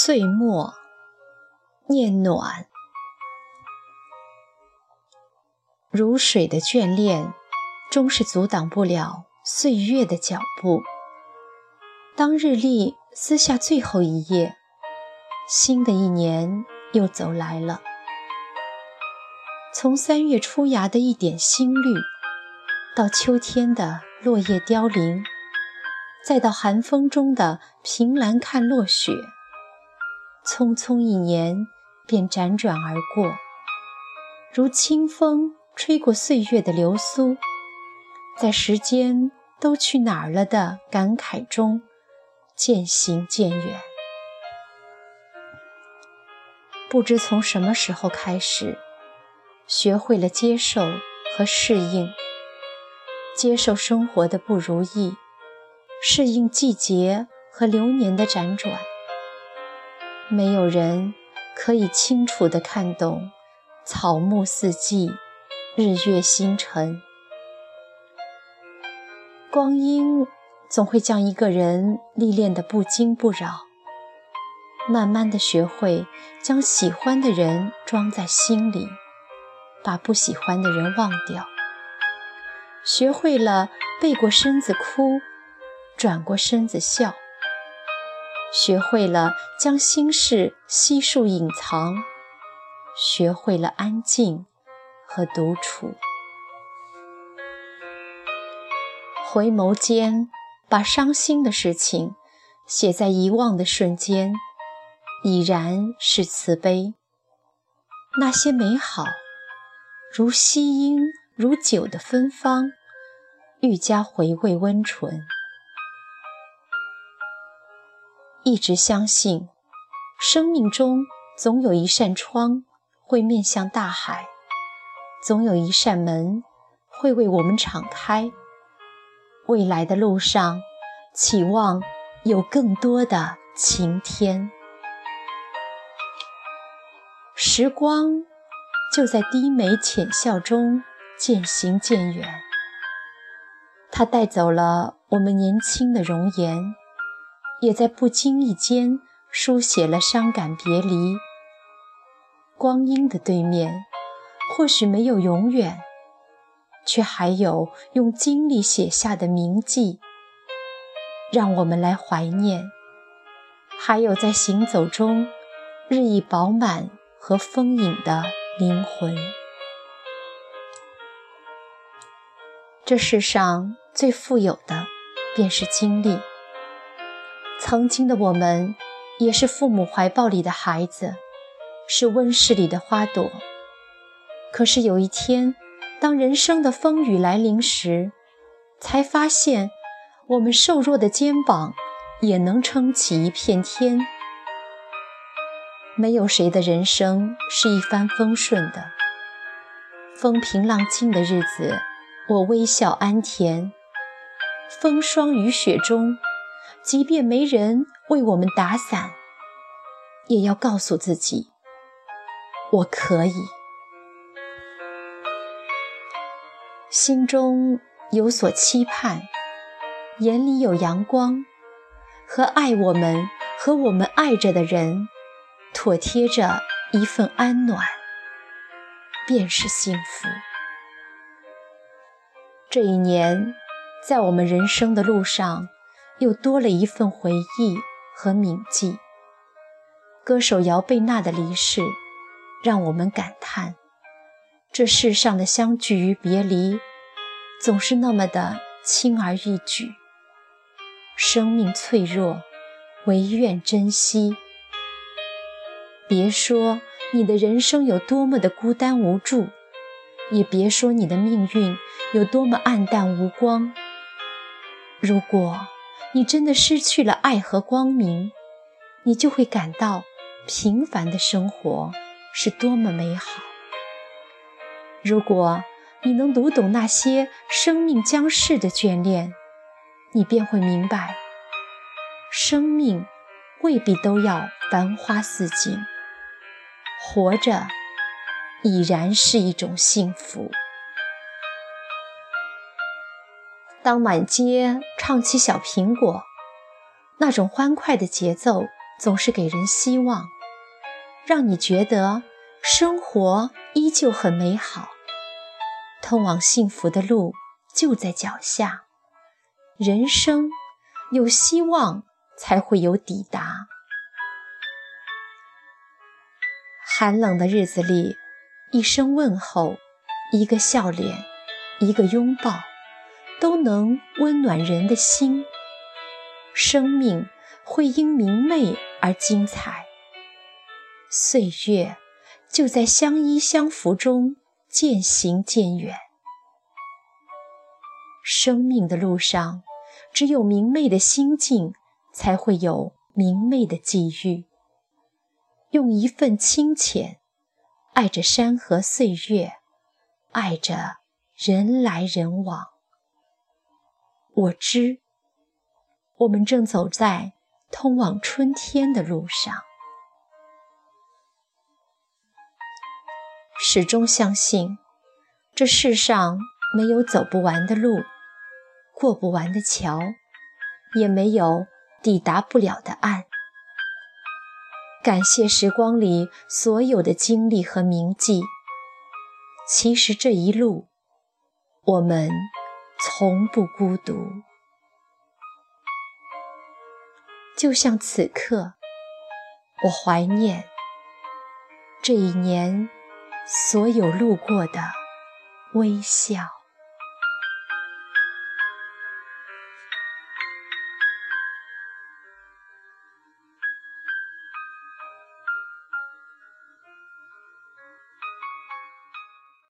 岁末念暖，如水的眷恋，终是阻挡不了岁月的脚步。当日历撕下最后一页，新的一年又走来了。从三月初芽的一点新绿，到秋天的落叶凋零，再到寒风中的凭栏看落雪。匆匆一年，便辗转而过，如清风吹过岁月的流苏，在时间都去哪儿了的感慨中，渐行渐远。不知从什么时候开始，学会了接受和适应，接受生活的不如意，适应季节和流年的辗转。没有人可以清楚地看懂草木四季、日月星辰。光阴总会将一个人历练得不惊不扰，慢慢地学会将喜欢的人装在心里，把不喜欢的人忘掉。学会了背过身子哭，转过身子笑。学会了将心事悉数隐藏，学会了安静和独处。回眸间，把伤心的事情写在遗忘的瞬间，已然是慈悲。那些美好，如夕阴，如酒的芬芳，愈加回味温醇。一直相信，生命中总有一扇窗会面向大海，总有一扇门会为我们敞开。未来的路上，期望有更多的晴天。时光就在低眉浅笑中渐行渐远，它带走了我们年轻的容颜。也在不经意间书写了伤感别离。光阴的对面，或许没有永远，却还有用经历写下的铭记，让我们来怀念。还有在行走中日益饱满和丰盈的灵魂。这世上最富有的，便是经历。曾经的我们，也是父母怀抱里的孩子，是温室里的花朵。可是有一天，当人生的风雨来临时，才发现，我们瘦弱的肩膀也能撑起一片天。没有谁的人生是一帆风顺的。风平浪静的日子，我微笑安恬；风霜雨雪中。即便没人为我们打伞，也要告诉自己：我可以。心中有所期盼，眼里有阳光，和爱我们和我们爱着的人，妥贴着一份安暖，便是幸福。这一年，在我们人生的路上。又多了一份回忆和铭记。歌手姚贝娜的离世，让我们感叹：这世上的相聚与别离，总是那么的轻而易举。生命脆弱，唯愿珍惜。别说你的人生有多么的孤单无助，也别说你的命运有多么暗淡无光。如果你真的失去了爱和光明，你就会感到平凡的生活是多么美好。如果你能读懂那些生命将逝的眷恋，你便会明白，生命未必都要繁花似锦，活着已然是一种幸福。当满街唱起《小苹果》，那种欢快的节奏总是给人希望，让你觉得生活依旧很美好，通往幸福的路就在脚下。人生有希望，才会有抵达。寒冷的日子里，一声问候，一个笑脸，一个拥抱，都能温暖人的心。生命会因明媚而精彩，岁月就在相依相扶中渐行渐远。生命的路上，只有明媚的心境，才会有明媚的际遇。用一份清浅，爱着山河岁月，爱着人来人往。我知，我们正走在通往春天的路上。始终相信，这世上没有走不完的路，过不完的桥，也没有抵达不了的岸。感谢时光里所有的经历和铭记。其实这一路，我们从不孤独。就像此刻，我怀念这一年所有路过的微笑。